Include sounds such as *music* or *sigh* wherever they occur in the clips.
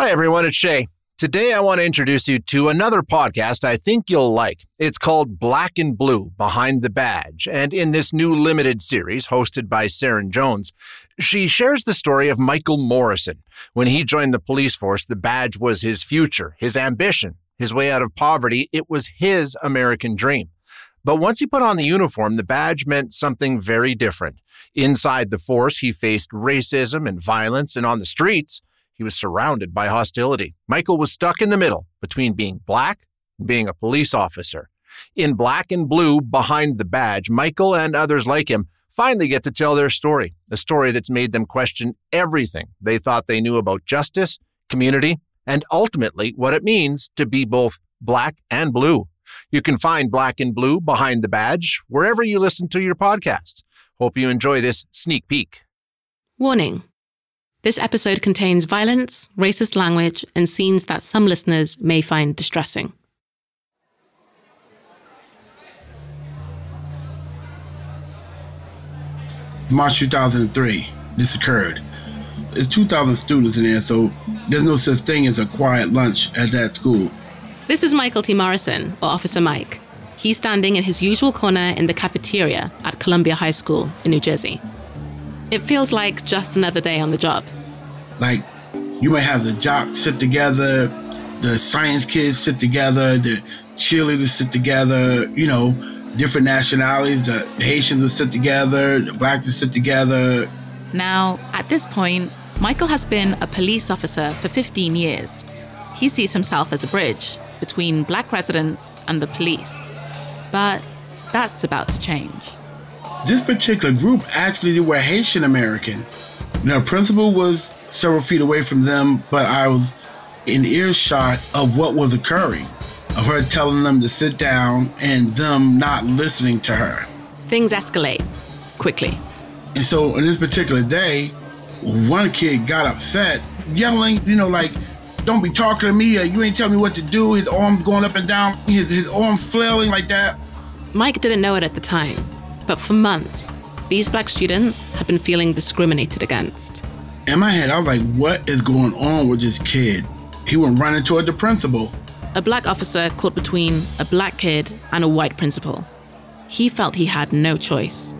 Hi, everyone. It's Shay. Today, I want to introduce you to another podcast I think you'll like. It's called Black and Blue Behind the Badge. And in this new limited series, hosted by Seren Jones, she shares the story of Michael Morrison. When he joined the police force, the badge was his future, his ambition, his way out of poverty. It was his American dream. But once he put on the uniform, the badge meant something very different. Inside the force, he faced racism and violence, and on the streets, he was surrounded by hostility. Michael was stuck in the middle between being black and being a police officer. In black and blue, behind the badge, Michael and others like him finally get to tell their story, a story that's made them question everything they thought they knew about justice, community, and ultimately what it means to be both black and blue. You can find Black and Blue behind the badge wherever you listen to your podcasts. Hope you enjoy this sneak peek. Warning this episode contains violence, racist language, and scenes that some listeners may find distressing. March 2003, this occurred. There's 2,000 students in there, so there's no such thing as a quiet lunch at that school. This is Michael T. Morrison, or Officer Mike. He's standing in his usual corner in the cafeteria at Columbia High School in New Jersey. It feels like just another day on the job. Like, you might have the jocks sit together, the science kids sit together, the cheerleaders sit together, you know, different nationalities. The, the Haitians will sit together, the blacks will sit together. Now, at this point, Michael has been a police officer for 15 years. He sees himself as a bridge between black residents and the police. But that's about to change. This particular group actually were Haitian American. The principal was several feet away from them, but I was in earshot of what was occurring, of her telling them to sit down and them not listening to her. Things escalate quickly. And so on this particular day, one kid got upset, yelling, you know, like, don't be talking to me, or you ain't telling me what to do. His arms going up and down, his, his arms flailing like that. Mike didn't know it at the time, but for months, these black students had been feeling discriminated against. In my head, I was like, what is going on with this kid? He went running toward the principal. A black officer caught between a black kid and a white principal. He felt he had no choice.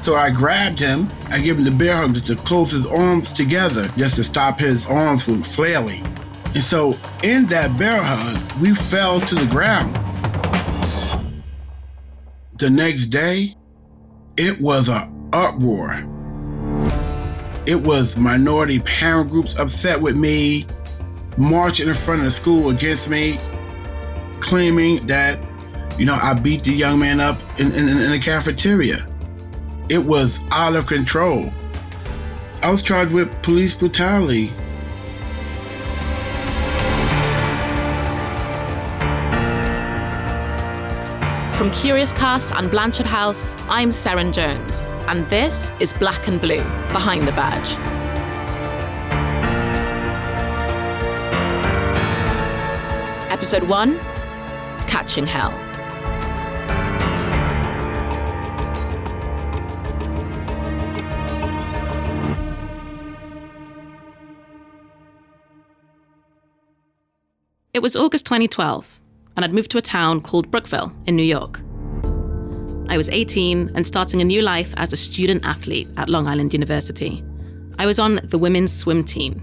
So I grabbed him. I gave him the bear hug just to close his arms together, just to stop his arms from flailing. And so in that bear hug, we fell to the ground. The next day, it was an uproar. It was minority parent groups upset with me, marching in front of the school against me, claiming that, you know, I beat the young man up in, in, in the cafeteria. It was out of control. I was charged with police brutality. From Curious Cast and Blanchard House, I'm Seren Jones, and this is Black and Blue Behind the Badge. Episode 1 Catching Hell. It was August 2012 and I'd moved to a town called Brookville in New York. I was 18 and starting a new life as a student athlete at Long Island University. I was on the women's swim team.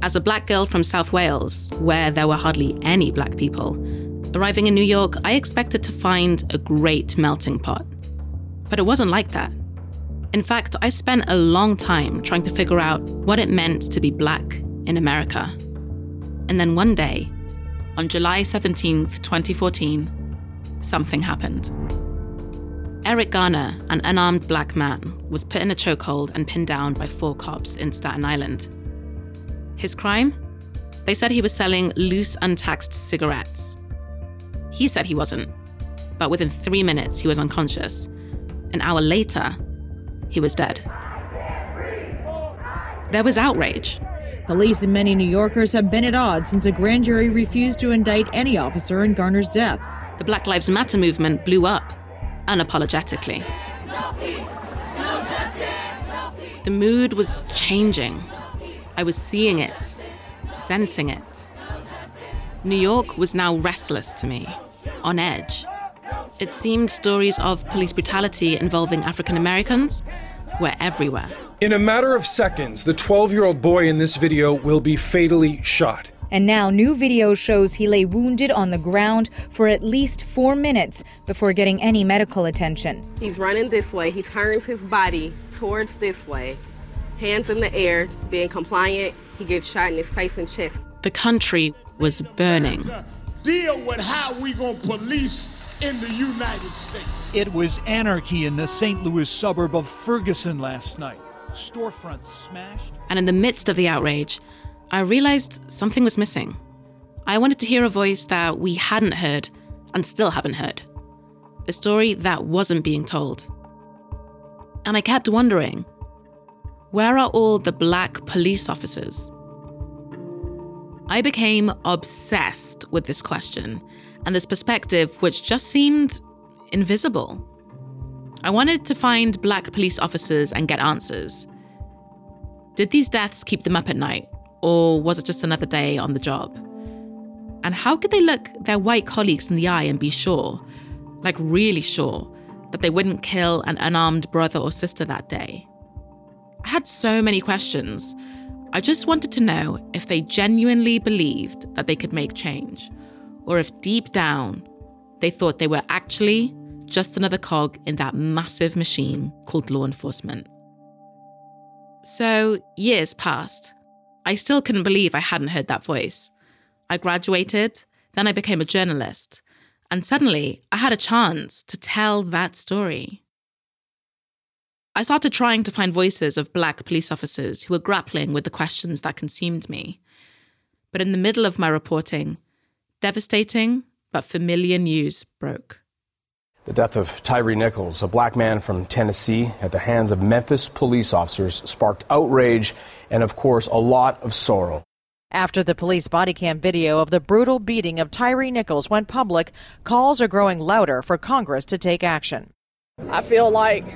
As a black girl from South Wales, where there were hardly any black people, arriving in New York, I expected to find a great melting pot. But it wasn't like that. In fact, I spent a long time trying to figure out what it meant to be black in America. And then one day, on July 17, 2014, something happened. Eric Garner, an unarmed black man, was put in a chokehold and pinned down by four cops in Staten Island. His crime? They said he was selling loose, untaxed cigarettes. He said he wasn't, but within three minutes, he was unconscious. An hour later, he was dead. There was outrage. Police and many New Yorkers have been at odds since a grand jury refused to indict any officer in Garner's death. The Black Lives Matter movement blew up, unapologetically. No peace, no justice, no. The mood was changing. I was seeing it, sensing it. New York was now restless to me, on edge. It seemed stories of police brutality involving African Americans were everywhere. In a matter of seconds, the 12 year old boy in this video will be fatally shot. And now, new video shows he lay wounded on the ground for at least four minutes before getting any medical attention. He's running this way. He turns his body towards this way, hands in the air, being compliant. He gets shot in his face and chest. The country was burning. Deal with how we gonna police in the United States. It was anarchy in the St. Louis suburb of Ferguson last night. Storefronts smashed. And in the midst of the outrage, I realized something was missing. I wanted to hear a voice that we hadn't heard and still haven't heard. A story that wasn't being told. And I kept wondering where are all the black police officers? I became obsessed with this question and this perspective, which just seemed invisible. I wanted to find black police officers and get answers. Did these deaths keep them up at night? Or was it just another day on the job? And how could they look their white colleagues in the eye and be sure, like really sure, that they wouldn't kill an unarmed brother or sister that day? I had so many questions. I just wanted to know if they genuinely believed that they could make change, or if deep down they thought they were actually just another cog in that massive machine called law enforcement. So, years passed. I still couldn't believe I hadn't heard that voice. I graduated, then I became a journalist, and suddenly I had a chance to tell that story. I started trying to find voices of black police officers who were grappling with the questions that consumed me. But in the middle of my reporting, devastating but familiar news broke. The death of Tyre Nichols, a black man from Tennessee, at the hands of Memphis police officers sparked outrage and, of course, a lot of sorrow. After the police body cam video of the brutal beating of Tyre Nichols went public, calls are growing louder for Congress to take action. I feel like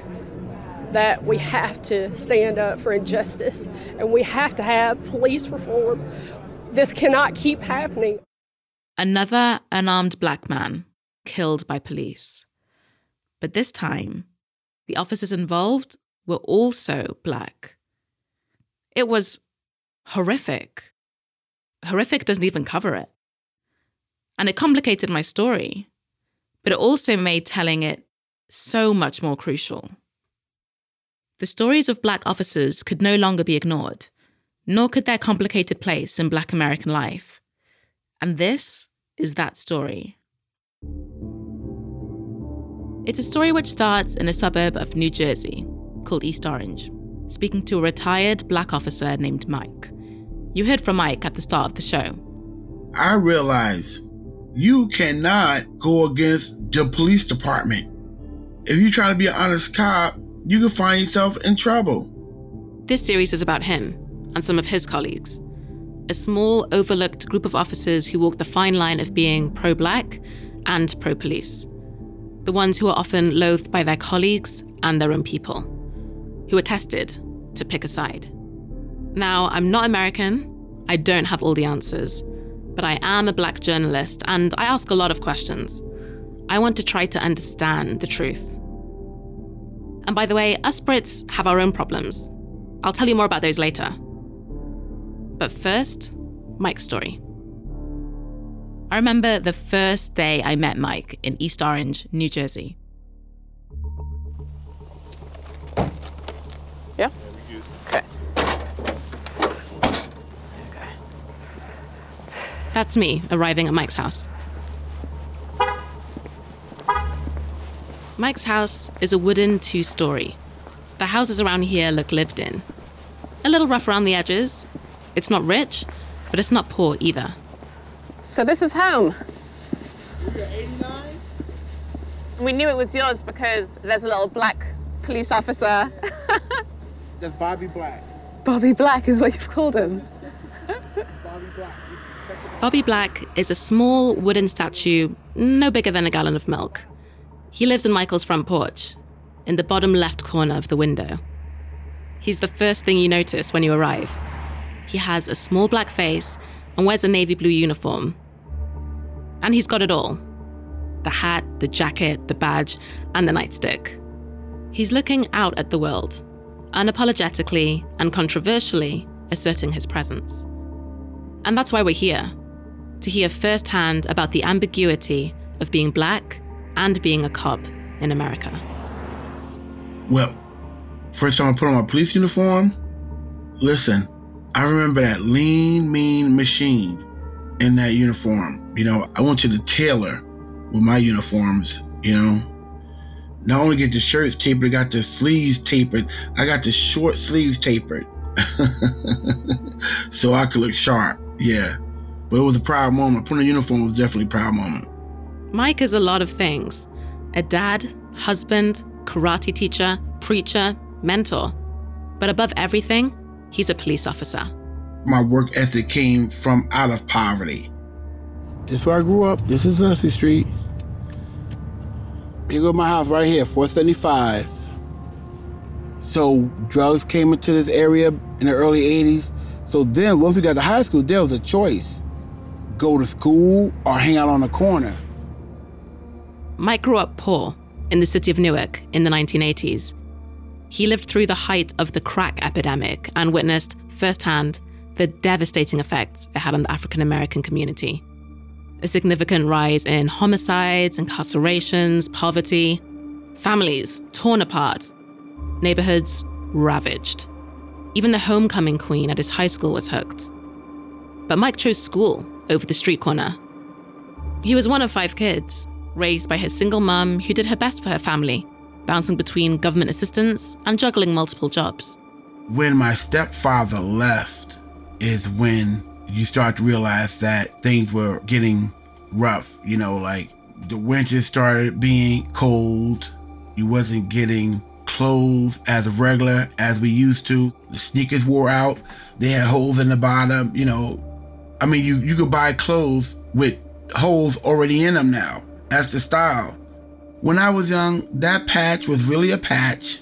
that we have to stand up for injustice and we have to have police reform. This cannot keep happening. Another unarmed black man killed by police. But this time, the officers involved were also black. It was horrific. Horrific doesn't even cover it. And it complicated my story, but it also made telling it so much more crucial. The stories of black officers could no longer be ignored, nor could their complicated place in black American life. And this is that story. It's a story which starts in a suburb of New Jersey called East Orange, speaking to a retired black officer named Mike. You heard from Mike at the start of the show. I realize you cannot go against the police department. If you try to be an honest cop, you can find yourself in trouble. This series is about him and some of his colleagues. A small, overlooked group of officers who walk the fine line of being pro black and pro police the ones who are often loathed by their colleagues and their own people, who are tested to pick a side. Now, I'm not American, I don't have all the answers, but I am a black journalist and I ask a lot of questions. I want to try to understand the truth. And by the way, us Brits have our own problems. I'll tell you more about those later. But first, Mike's story. I remember the first day I met Mike in East Orange, New Jersey. Yeah? Okay. Okay. That's me arriving at Mike's house. Mike's house is a wooden two story. The houses around here look lived in. A little rough around the edges. It's not rich, but it's not poor either. So this is home. We knew it was yours because there's a little black police officer. *laughs* That's Bobby Black. Bobby Black is what you've called him. Bobby Black. Bobby Black is a small wooden statue, no bigger than a gallon of milk. He lives in Michael's front porch, in the bottom left corner of the window. He's the first thing you notice when you arrive. He has a small black face and wears a navy blue uniform. And he's got it all the hat, the jacket, the badge, and the nightstick. He's looking out at the world, unapologetically and controversially asserting his presence. And that's why we're here to hear firsthand about the ambiguity of being black and being a cop in America. Well, first time I put on my police uniform, listen, I remember that lean, mean machine in that uniform. You know, I went to the tailor with my uniforms, you know. Not only get the shirts tapered, I got the sleeves tapered. I got the short sleeves tapered. *laughs* so I could look sharp. Yeah. But it was a proud moment. Putting a uniform was definitely a proud moment. Mike is a lot of things a dad, husband, karate teacher, preacher, mentor. But above everything, he's a police officer. My work ethic came from out of poverty. This is where I grew up. This is Hussey Street. Here go my house right here, 475. So drugs came into this area in the early 80s. So then once we got to high school, there was a choice. Go to school or hang out on the corner. Mike grew up poor in the city of Newark in the 1980s. He lived through the height of the crack epidemic and witnessed firsthand the devastating effects it had on the African American community. A significant rise in homicides, incarcerations, poverty, families torn apart, neighborhoods ravaged. Even the homecoming queen at his high school was hooked. But Mike chose school over the street corner. He was one of five kids, raised by his single mum who did her best for her family, bouncing between government assistance and juggling multiple jobs. When my stepfather left, is when you start to realize that things were getting rough. You know, like the winter started being cold. You wasn't getting clothes as regular as we used to. The sneakers wore out. They had holes in the bottom. You know, I mean, you you could buy clothes with holes already in them now. That's the style. When I was young, that patch was really a patch,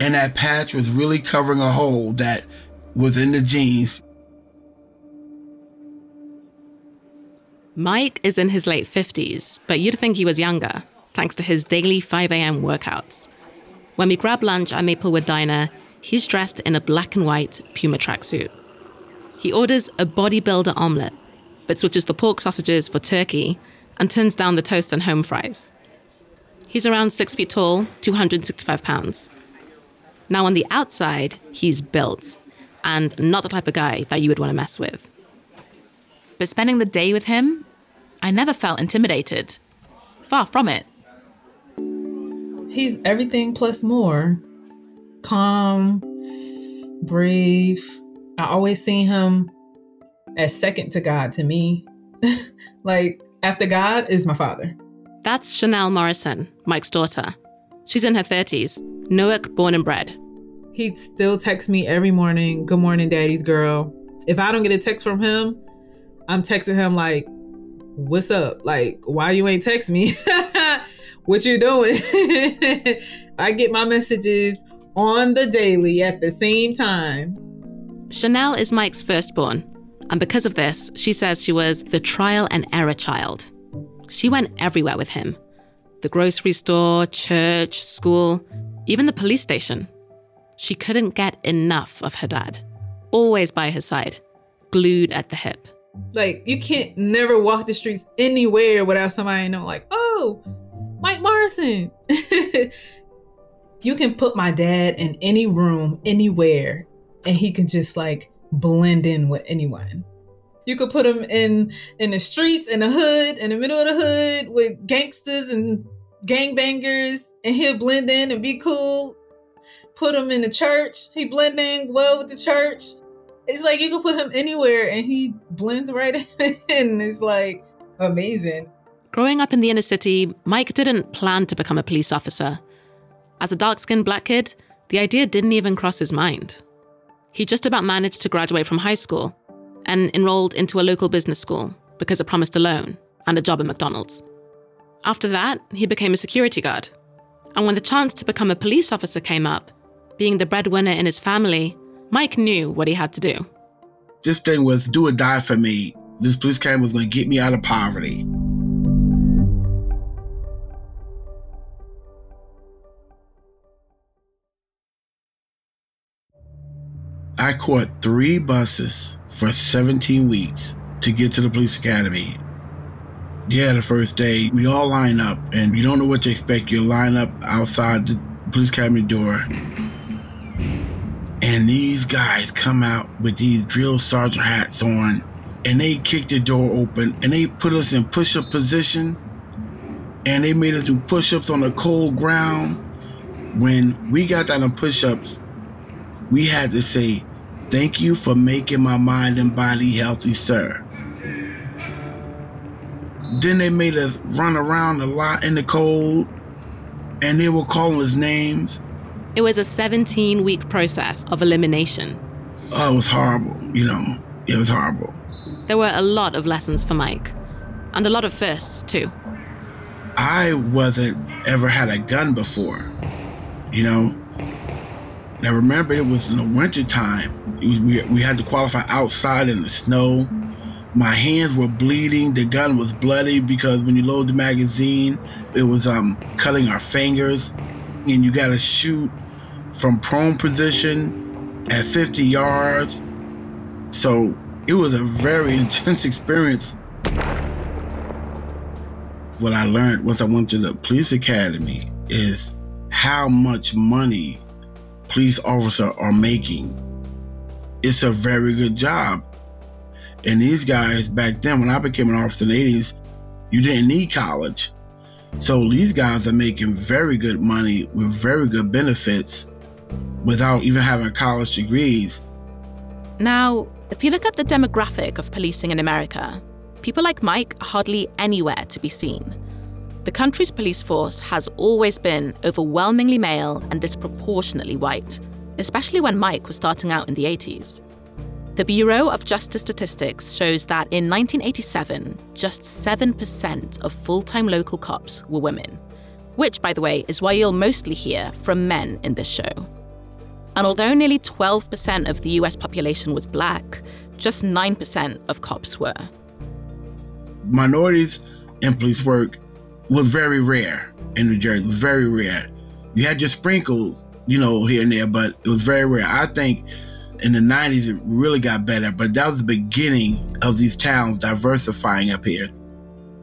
and that patch was really covering a hole that was in the jeans. Mike is in his late 50s, but you'd think he was younger, thanks to his daily 5 a.m. workouts. When we grab lunch at Maplewood Diner, he's dressed in a black and white Puma tracksuit. He orders a bodybuilder omelette, but switches the pork sausages for turkey and turns down the toast and home fries. He's around six feet tall, 265 pounds. Now, on the outside, he's built and not the type of guy that you would want to mess with. But spending the day with him, I never felt intimidated. Far from it. He's everything plus more. Calm, brave. I always seen him as second to God to me. *laughs* like, after God is my father. That's Chanel Morrison, Mike's daughter. She's in her 30s, Newark born and bred. He'd still text me every morning, Good morning, daddy's girl. If I don't get a text from him, I'm texting him like, What's up? Like, why you ain't text me? *laughs* what you doing? *laughs* I get my messages on the daily at the same time. Chanel is Mike's firstborn, and because of this, she says she was the trial and error child. She went everywhere with him the grocery store, church, school, even the police station. She couldn't get enough of her dad, always by her side, glued at the hip. Like, you can't never walk the streets anywhere without somebody know, like, oh, Mike Morrison. *laughs* you can put my dad in any room, anywhere, and he can just like blend in with anyone. You could put him in in the streets, in the hood, in the middle of the hood with gangsters and gangbangers, and he'll blend in and be cool. Put him in the church, he blend in well with the church. It's like you can put him anywhere and he blends right *laughs* in. It's like amazing. Growing up in the inner city, Mike didn't plan to become a police officer. As a dark skinned black kid, the idea didn't even cross his mind. He just about managed to graduate from high school and enrolled into a local business school because it promised a loan and a job at McDonald's. After that, he became a security guard. And when the chance to become a police officer came up, being the breadwinner in his family, Mike knew what he had to do. This thing was do or die for me. This police academy was going to get me out of poverty. I caught three buses for 17 weeks to get to the police academy. Yeah, the first day, we all line up and you don't know what to expect. You line up outside the police academy door. And these guys come out with these drill sergeant hats on and they kick the door open and they put us in push up position and they made us do push ups on the cold ground. When we got down on push ups, we had to say, Thank you for making my mind and body healthy, sir. Then they made us run around a lot in the cold and they were calling us names. It was a 17 week process of elimination. Oh, it was horrible, you know, it was horrible. There were a lot of lessons for Mike, and a lot of firsts, too. I wasn't ever had a gun before, you know. I remember it was in the wintertime. We, we had to qualify outside in the snow. My hands were bleeding. The gun was bloody because when you load the magazine, it was um, cutting our fingers. And you got to shoot from prone position at 50 yards. So it was a very *laughs* intense experience. What I learned once I went to the police academy is how much money police officers are making. It's a very good job. And these guys back then, when I became an officer in the 80s, you didn't need college. So these guys are making very good money with very good benefits without even having college degrees. Now, if you look at the demographic of policing in America, people like Mike are hardly anywhere to be seen. The country's police force has always been overwhelmingly male and disproportionately white, especially when Mike was starting out in the 80s. The Bureau of Justice Statistics shows that in 1987, just 7% of full time local cops were women, which, by the way, is why you'll mostly hear from men in this show. And although nearly 12% of the US population was black, just 9% of cops were. Minorities in police work was very rare in New Jersey, very rare. You had your sprinkles, you know, here and there, but it was very rare. I think in the 90s it really got better, but that was the beginning of these towns diversifying up here.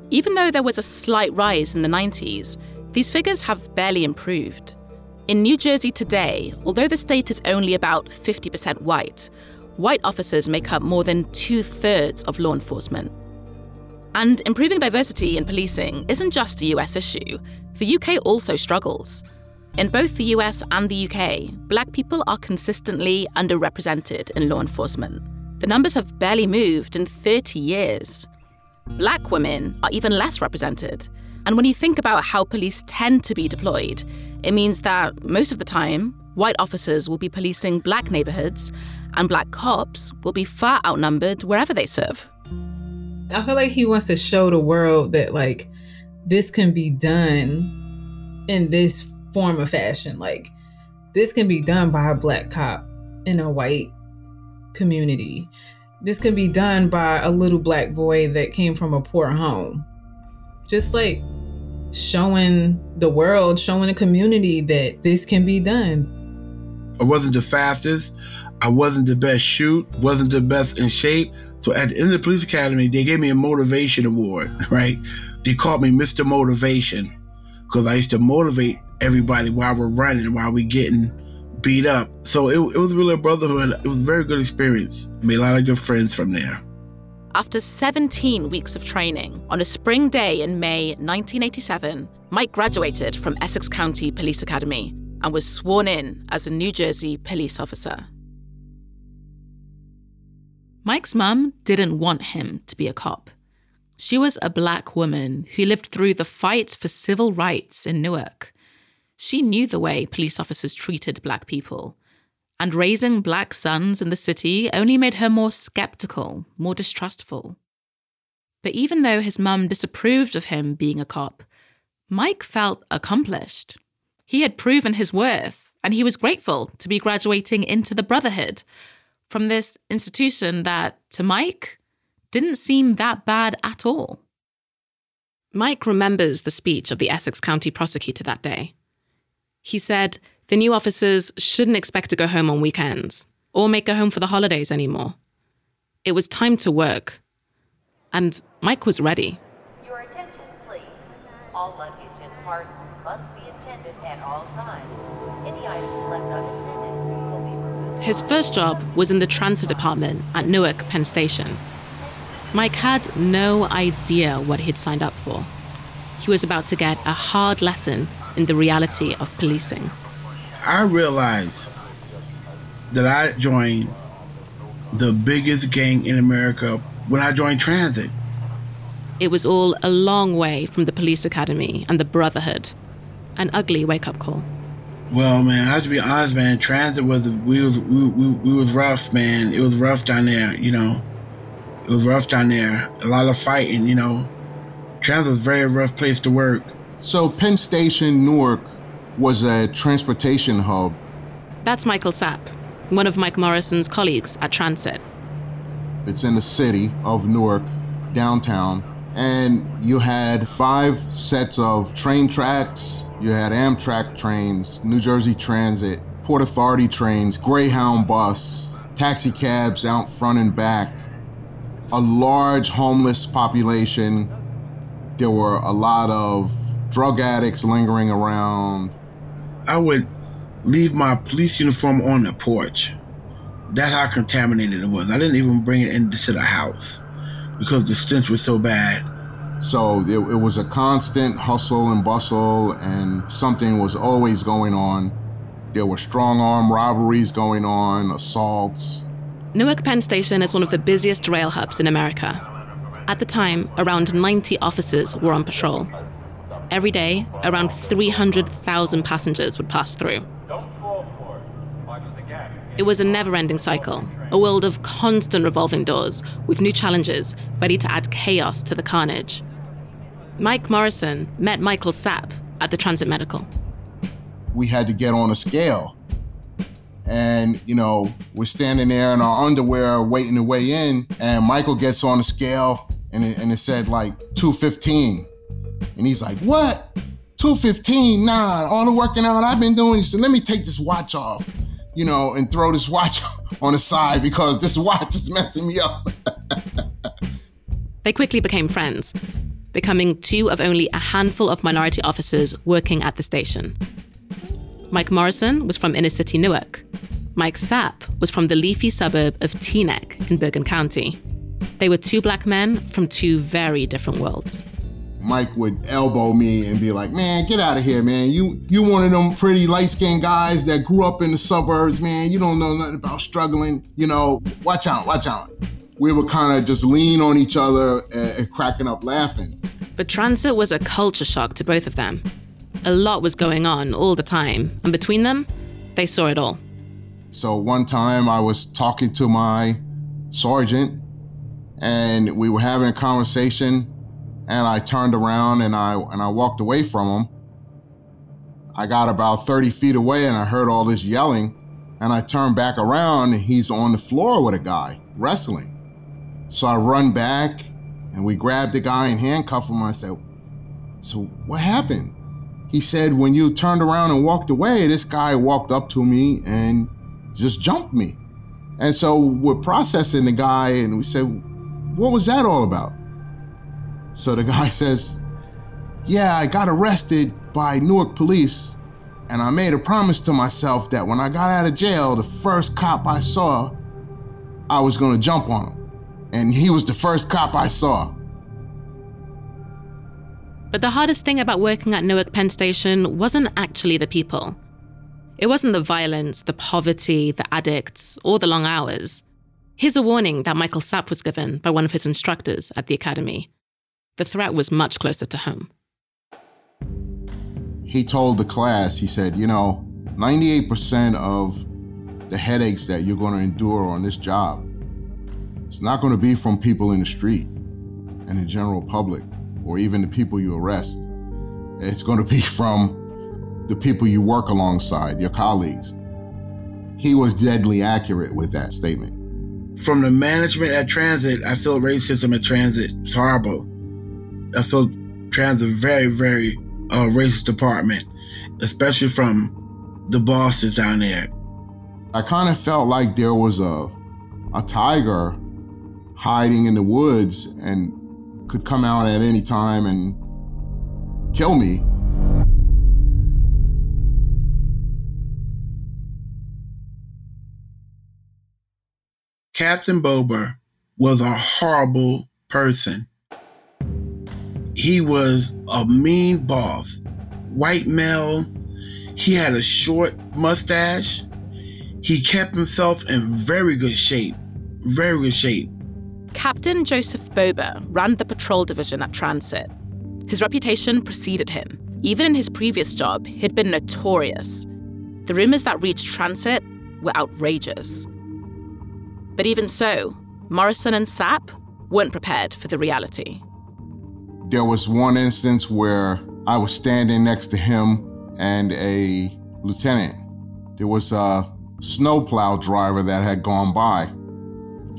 Even though there was a slight rise in the 90s, these figures have barely improved. In New Jersey today, although the state is only about 50% white, white officers make up more than two thirds of law enforcement. And improving diversity in policing isn't just a US issue. The UK also struggles. In both the US and the UK, black people are consistently underrepresented in law enforcement. The numbers have barely moved in 30 years. Black women are even less represented. And when you think about how police tend to be deployed, it means that most of the time, white officers will be policing black neighborhoods, and black cops will be far outnumbered wherever they serve. I feel like he wants to show the world that like this can be done in this form of fashion. Like this can be done by a black cop in a white community. This can be done by a little black boy that came from a poor home. Just like showing the world, showing the community that this can be done. I wasn't the fastest. I wasn't the best shoot, wasn't the best in shape. So at the end of the police academy, they gave me a motivation award, *laughs* right? They called me Mr. Motivation because I used to motivate everybody while we're running, while we're getting beat up. So it, it was really a brotherhood. It was a very good experience. Made a lot of good friends from there. After 17 weeks of training, on a spring day in May 1987, Mike graduated from Essex County Police Academy and was sworn in as a New Jersey police officer. Mike's mum didn't want him to be a cop. She was a black woman who lived through the fight for civil rights in Newark. She knew the way police officers treated black people. And raising black sons in the city only made her more skeptical, more distrustful. But even though his mum disapproved of him being a cop, Mike felt accomplished. He had proven his worth, and he was grateful to be graduating into the Brotherhood, from this institution that, to Mike, didn't seem that bad at all. Mike remembers the speech of the Essex County prosecutor that day. He said the new officers shouldn't expect to go home on weekends or make a home for the holidays anymore. It was time to work. And Mike was ready. Your attention, please. All luggage and parcels must be attended at all times. Any items left unattended will be removed. His first job was in the transit department at Newark Penn Station. Mike had no idea what he'd signed up for. He was about to get a hard lesson in the reality of policing. I realized that I joined the biggest gang in America when I joined transit. It was all a long way from the police academy and the brotherhood. An ugly wake up call. Well, man, I have to be honest, man. Transit was we was we, we, we was rough, man. It was rough down there, you know. It was rough down there. A lot of fighting, you know. Transit was a very rough place to work. So Penn Station, Newark, was a transportation hub. That's Michael Sapp, one of Mike Morrison's colleagues at Transit. It's in the city of Newark, downtown, and you had five sets of train tracks. You had Amtrak trains, New Jersey Transit, Port Authority trains, Greyhound bus, taxi cabs out front and back, a large homeless population. There were a lot of drug addicts lingering around. I would leave my police uniform on the porch. That's how contaminated it was. I didn't even bring it into the house because the stench was so bad. So it, it was a constant hustle and bustle, and something was always going on. There were strong arm robberies going on, assaults. Newark Penn Station is one of the busiest rail hubs in America. At the time, around 90 officers were on patrol. Every day, around 300,000 passengers would pass through. It was a never ending cycle, a world of constant revolving doors, with new challenges ready to add chaos to the carnage. Mike Morrison met Michael Sapp at the Transit Medical. We had to get on a scale. And, you know, we're standing there in our underwear waiting to weigh in, and Michael gets on the scale and it, and it said like 215. And he's like, What? 215? Nah, all the working out I've been doing. He said, Let me take this watch off you know, and throw this watch *laughs* on the side because this watch is messing me up. they quickly became friends, becoming two of only a handful of minority officers working at the station. Mike Morrison was from inner city Newark. Mike Sapp was from the leafy suburb of Teaneck in Bergen County. They were two black men from two very different worlds. Mike would elbow me and be like, "Man, get out of here, man. You you one of them pretty light skinned guys that grew up in the suburbs, man. You don't know nothing about struggling. You know, watch out, watch out." We would kind of just lean on each other and, and cracking up laughing. But transit was a culture shock to both of them. A lot was going on all the time, and between them, they saw it all. So one time I was talking to my sergeant, and we were having a conversation and I turned around and I and I walked away from him. I got about 30 feet away and I heard all this yelling. And I turned back around and he's on the floor with a guy wrestling. So I run back and we grabbed the guy and handcuffed him. I said, So what happened? He said, When you turned around and walked away, this guy walked up to me and just jumped me. And so we're processing the guy and we said, What was that all about? So the guy *laughs* says, Yeah, I got arrested by Newark police, and I made a promise to myself that when I got out of jail, the first cop I saw, I was gonna jump on him. And he was the first cop I saw. But the hardest thing about working at Newark Penn Station wasn't actually the people. It wasn't the violence, the poverty, the addicts, or the long hours. Here's a warning that Michael Sapp was given by one of his instructors at the academy the threat was much closer to home. He told the class, he said, you know, 98% of the headaches that you're going to endure on this job, it's not going to be from people in the street and the general public or even the people you arrest. It's going to be from the people you work alongside, your colleagues. he was deadly accurate with that statement. From the management at transit, I feel racism at transit is horrible. I feel transit very, very uh, racist department, especially from the bosses down there. I kind of felt like there was a a tiger hiding in the woods and could come out at any time and kill me. Captain Bober was a horrible person. He was a mean boss, white male. He had a short mustache. He kept himself in very good shape, very good shape. Captain Joseph Bober ran the patrol division at Transit. His reputation preceded him. Even in his previous job, he'd been notorious. The rumors that reached Transit were outrageous. But even so, Morrison and Sapp weren't prepared for the reality. There was one instance where I was standing next to him and a lieutenant. There was a snowplow driver that had gone by.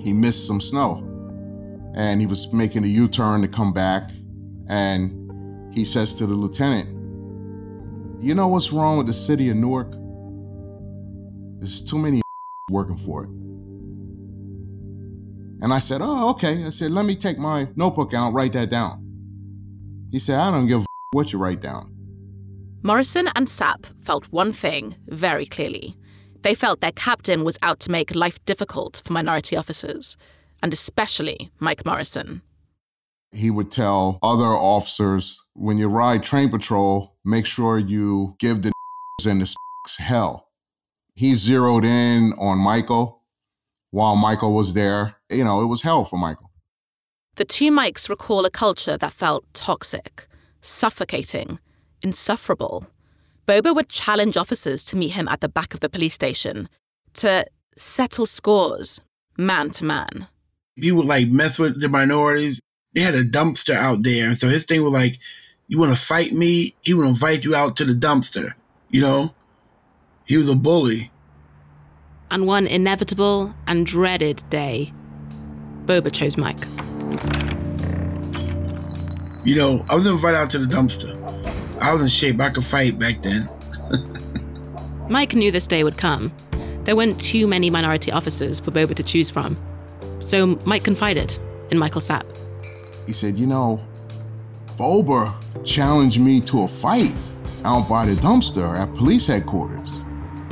He missed some snow and he was making a U turn to come back. And he says to the lieutenant, You know what's wrong with the city of Newark? There's too many *laughs* working for it. And I said, Oh, okay. I said, Let me take my notebook out write that down. He said, I don't give a what you write down. Morrison and Sapp felt one thing very clearly. They felt their captain was out to make life difficult for minority officers, and especially Mike Morrison. He would tell other officers when you ride train patrol, make sure you give the *laughs* and the *laughs* hell. He zeroed in on Michael while Michael was there. You know, it was hell for Michael. The two Mikes recall a culture that felt toxic, suffocating, insufferable. Bober would challenge officers to meet him at the back of the police station to settle scores, man to man. He would like mess with the minorities. They had a dumpster out there. And so his thing was like, you want to fight me? He would invite you out to the dumpster. You know? He was a bully. And one inevitable and dreaded day, Bober chose Mike. You know, I was invited out to the dumpster. I was in shape. I could fight back then. *laughs* Mike knew this day would come. There weren't too many minority officers for Bober to choose from. So Mike confided in Michael Sapp. He said, You know, Bober challenged me to a fight out by the dumpster at police headquarters.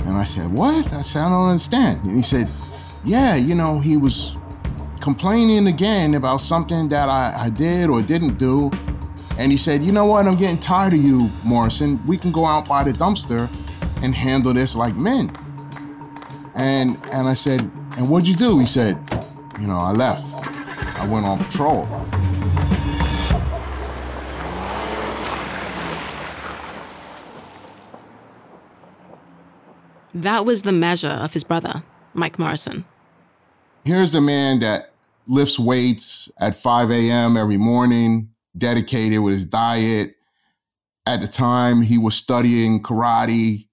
And I said, What? I said, I don't understand. And he said, Yeah, you know, he was complaining again about something that I, I did or didn't do. And he said, You know what? I'm getting tired of you, Morrison. We can go out by the dumpster and handle this like men. And and I said, And what'd you do? He said, You know, I left. I went on patrol. That was the measure of his brother, Mike Morrison. Here's a man that lifts weights at 5 a.m. every morning, dedicated with his diet. At the time, he was studying karate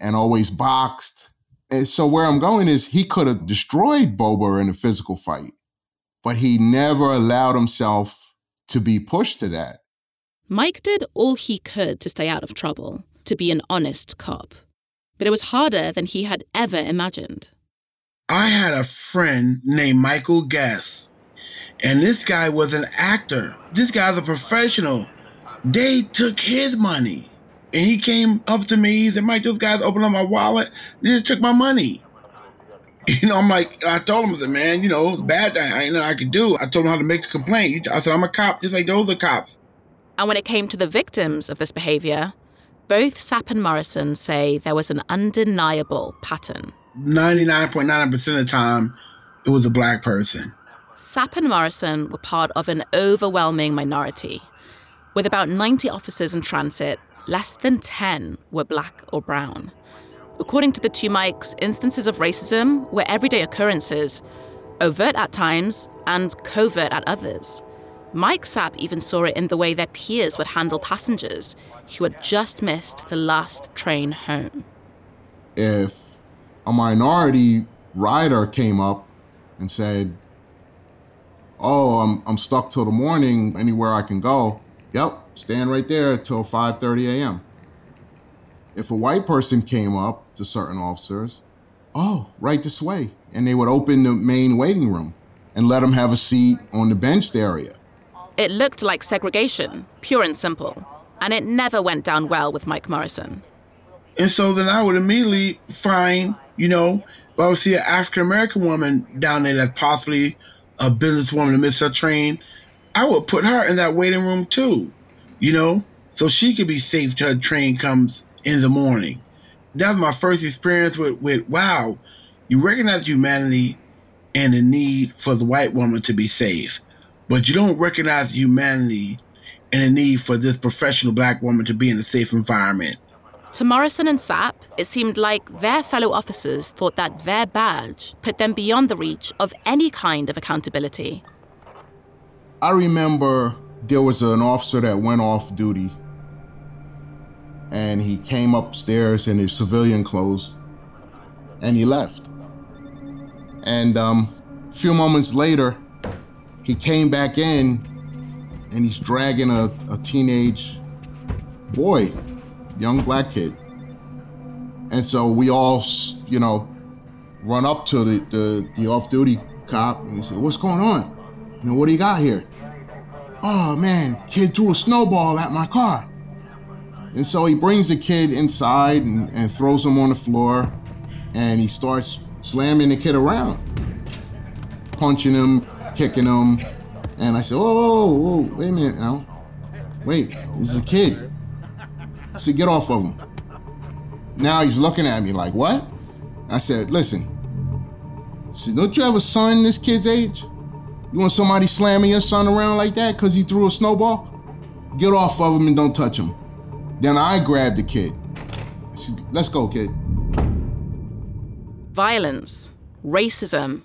and always boxed. And so, where I'm going is he could have destroyed Bober in a physical fight, but he never allowed himself to be pushed to that. Mike did all he could to stay out of trouble, to be an honest cop. But it was harder than he had ever imagined. I had a friend named Michael Guest, and this guy was an actor. This guy's a professional. They took his money. And he came up to me. He said, Mike, those guys opened up my wallet. They just took my money. *laughs* You know, I'm like, I told him, I said, man, you know, it's bad. I ain't nothing I could do. I told him how to make a complaint. I said, I'm a cop, just like those are cops. And when it came to the victims of this behavior, both Sapp and Morrison say there was an undeniable pattern. 99.9% of the time, it was a black person. Sapp and Morrison were part of an overwhelming minority. With about 90 officers in transit, less than 10 were black or brown. According to the two Mikes, instances of racism were everyday occurrences, overt at times and covert at others. Mike Sapp even saw it in the way their peers would handle passengers who had just missed the last train home. If a minority rider came up and said, "Oh, I'm I'm stuck till the morning. Anywhere I can go." Yep, stand right there till 5:30 a.m. If a white person came up to certain officers, "Oh, right this way," and they would open the main waiting room and let them have a seat on the benched area. It looked like segregation, pure and simple, and it never went down well with Mike Morrison. And so then I would immediately find, you know, I would see an African American woman down there that's possibly a businesswoman to miss her train, I would put her in that waiting room too, you know, so she could be safe till her train comes in the morning. That was my first experience with, with wow, you recognize humanity and the need for the white woman to be safe, but you don't recognize humanity and the need for this professional black woman to be in a safe environment. To Morrison and Sapp, it seemed like their fellow officers thought that their badge put them beyond the reach of any kind of accountability. I remember there was an officer that went off duty and he came upstairs in his civilian clothes and he left. And um, a few moments later, he came back in and he's dragging a, a teenage boy, young black kid. And so we all, you know, run up to the, the, the off duty cop and he said, What's going on? You know, what do you got here? Oh man, kid threw a snowball at my car. And so he brings the kid inside and, and throws him on the floor and he starts slamming the kid around, punching him, kicking him. And I said, whoa, whoa, whoa, wait a minute now. Wait, this is a kid. I said, get off of him. Now he's looking at me like, what? I said, listen. I said, don't you have a son this kid's age? You want somebody slamming your son around like that because he threw a snowball? Get off of him and don't touch him. Then I grabbed the kid. I said, let's go, kid. Violence, racism,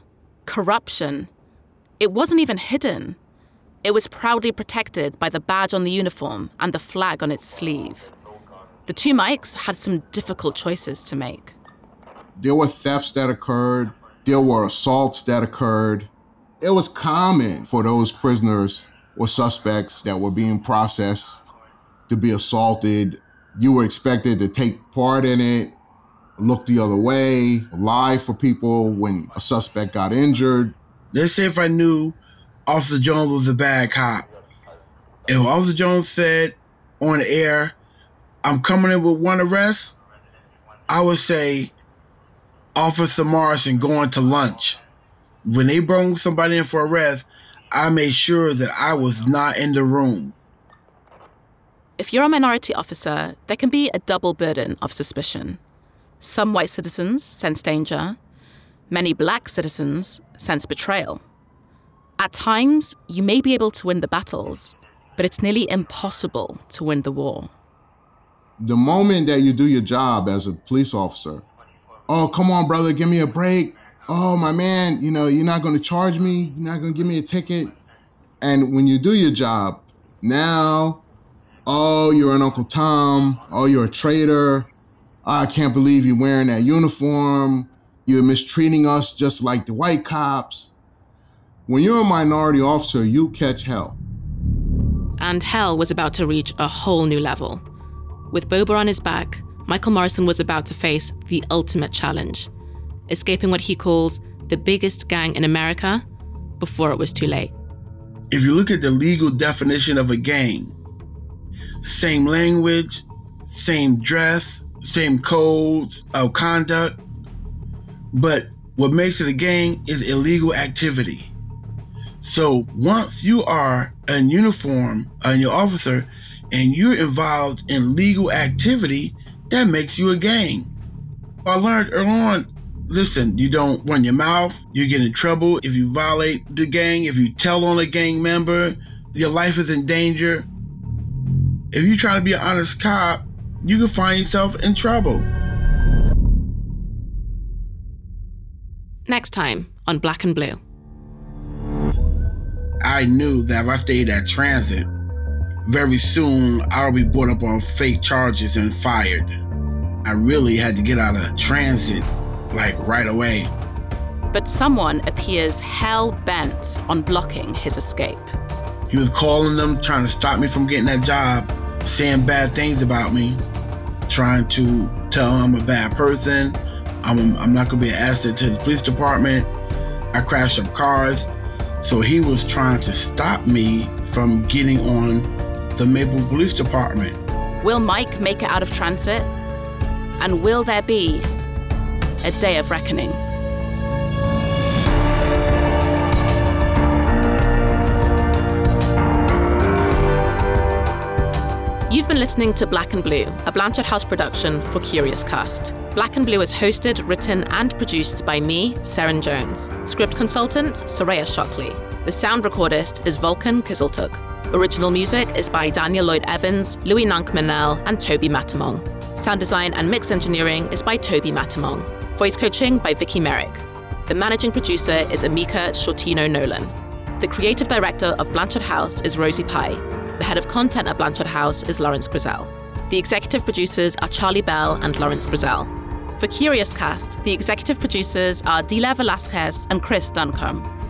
corruption. It wasn't even hidden. It was proudly protected by the badge on the uniform and the flag on its sleeve. The two Mikes had some difficult choices to make. There were thefts that occurred, there were assaults that occurred. It was common for those prisoners or suspects that were being processed to be assaulted. You were expected to take part in it, look the other way, lie for people when a suspect got injured. Let's say if I knew Officer Jones was a bad cop. And Officer Jones said on the air, I'm coming in with one arrest, I would say, Officer Morrison going to lunch. When they brought somebody in for arrest, I made sure that I was not in the room. If you're a minority officer, there can be a double burden of suspicion. Some white citizens sense danger, many black citizens sense betrayal. At times, you may be able to win the battles, but it's nearly impossible to win the war. The moment that you do your job as a police officer, oh, come on, brother, give me a break. Oh, my man, you know, you're not going to charge me. You're not going to give me a ticket. And when you do your job, now, oh, you're an Uncle Tom. Oh, you're a traitor. Oh, I can't believe you're wearing that uniform. You're mistreating us just like the white cops. When you're a minority officer, you catch hell. And hell was about to reach a whole new level. With Boba on his back, Michael Morrison was about to face the ultimate challenge escaping what he calls the biggest gang in America before it was too late. If you look at the legal definition of a gang, same language, same dress, same codes of conduct, but what makes it a gang is illegal activity. So once you are in uniform and your officer and you're involved in legal activity, that makes you a gang. I learned early on listen, you don't run your mouth, you get in trouble if you violate the gang, if you tell on a gang member, your life is in danger. If you try to be an honest cop, you can find yourself in trouble. Next time on Black and Blue. I knew that if I stayed at transit, very soon I'll be brought up on fake charges and fired. I really had to get out of transit like right away. But someone appears hell bent on blocking his escape. He was calling them, trying to stop me from getting that job, saying bad things about me, trying to tell him I'm a bad person. I'm, I'm not gonna be an asset to the police department. I crashed up cars. So he was trying to stop me from getting on the Maple Police Department. Will Mike make it out of transit? And will there be a day of reckoning? You've been listening to Black and Blue, a Blanchard House production for Curious Cast. Black and Blue is hosted, written, and produced by me, Seren Jones. Script consultant, Soraya Shockley. The sound recordist is Vulcan Kizeltuk. Original music is by Daniel Lloyd Evans, Louis Nank Manel, and Toby Matamong. Sound design and mix engineering is by Toby Matamong. Voice coaching by Vicky Merrick. The managing producer is Amika Shortino Nolan. The creative director of Blanchard House is Rosie Pye. The head of content at Blanchard House is Laurence Grissell. The executive producers are Charlie Bell and Laurence Grissell. For Curious Cast, the executive producers are Dila Velasquez and Chris Duncombe.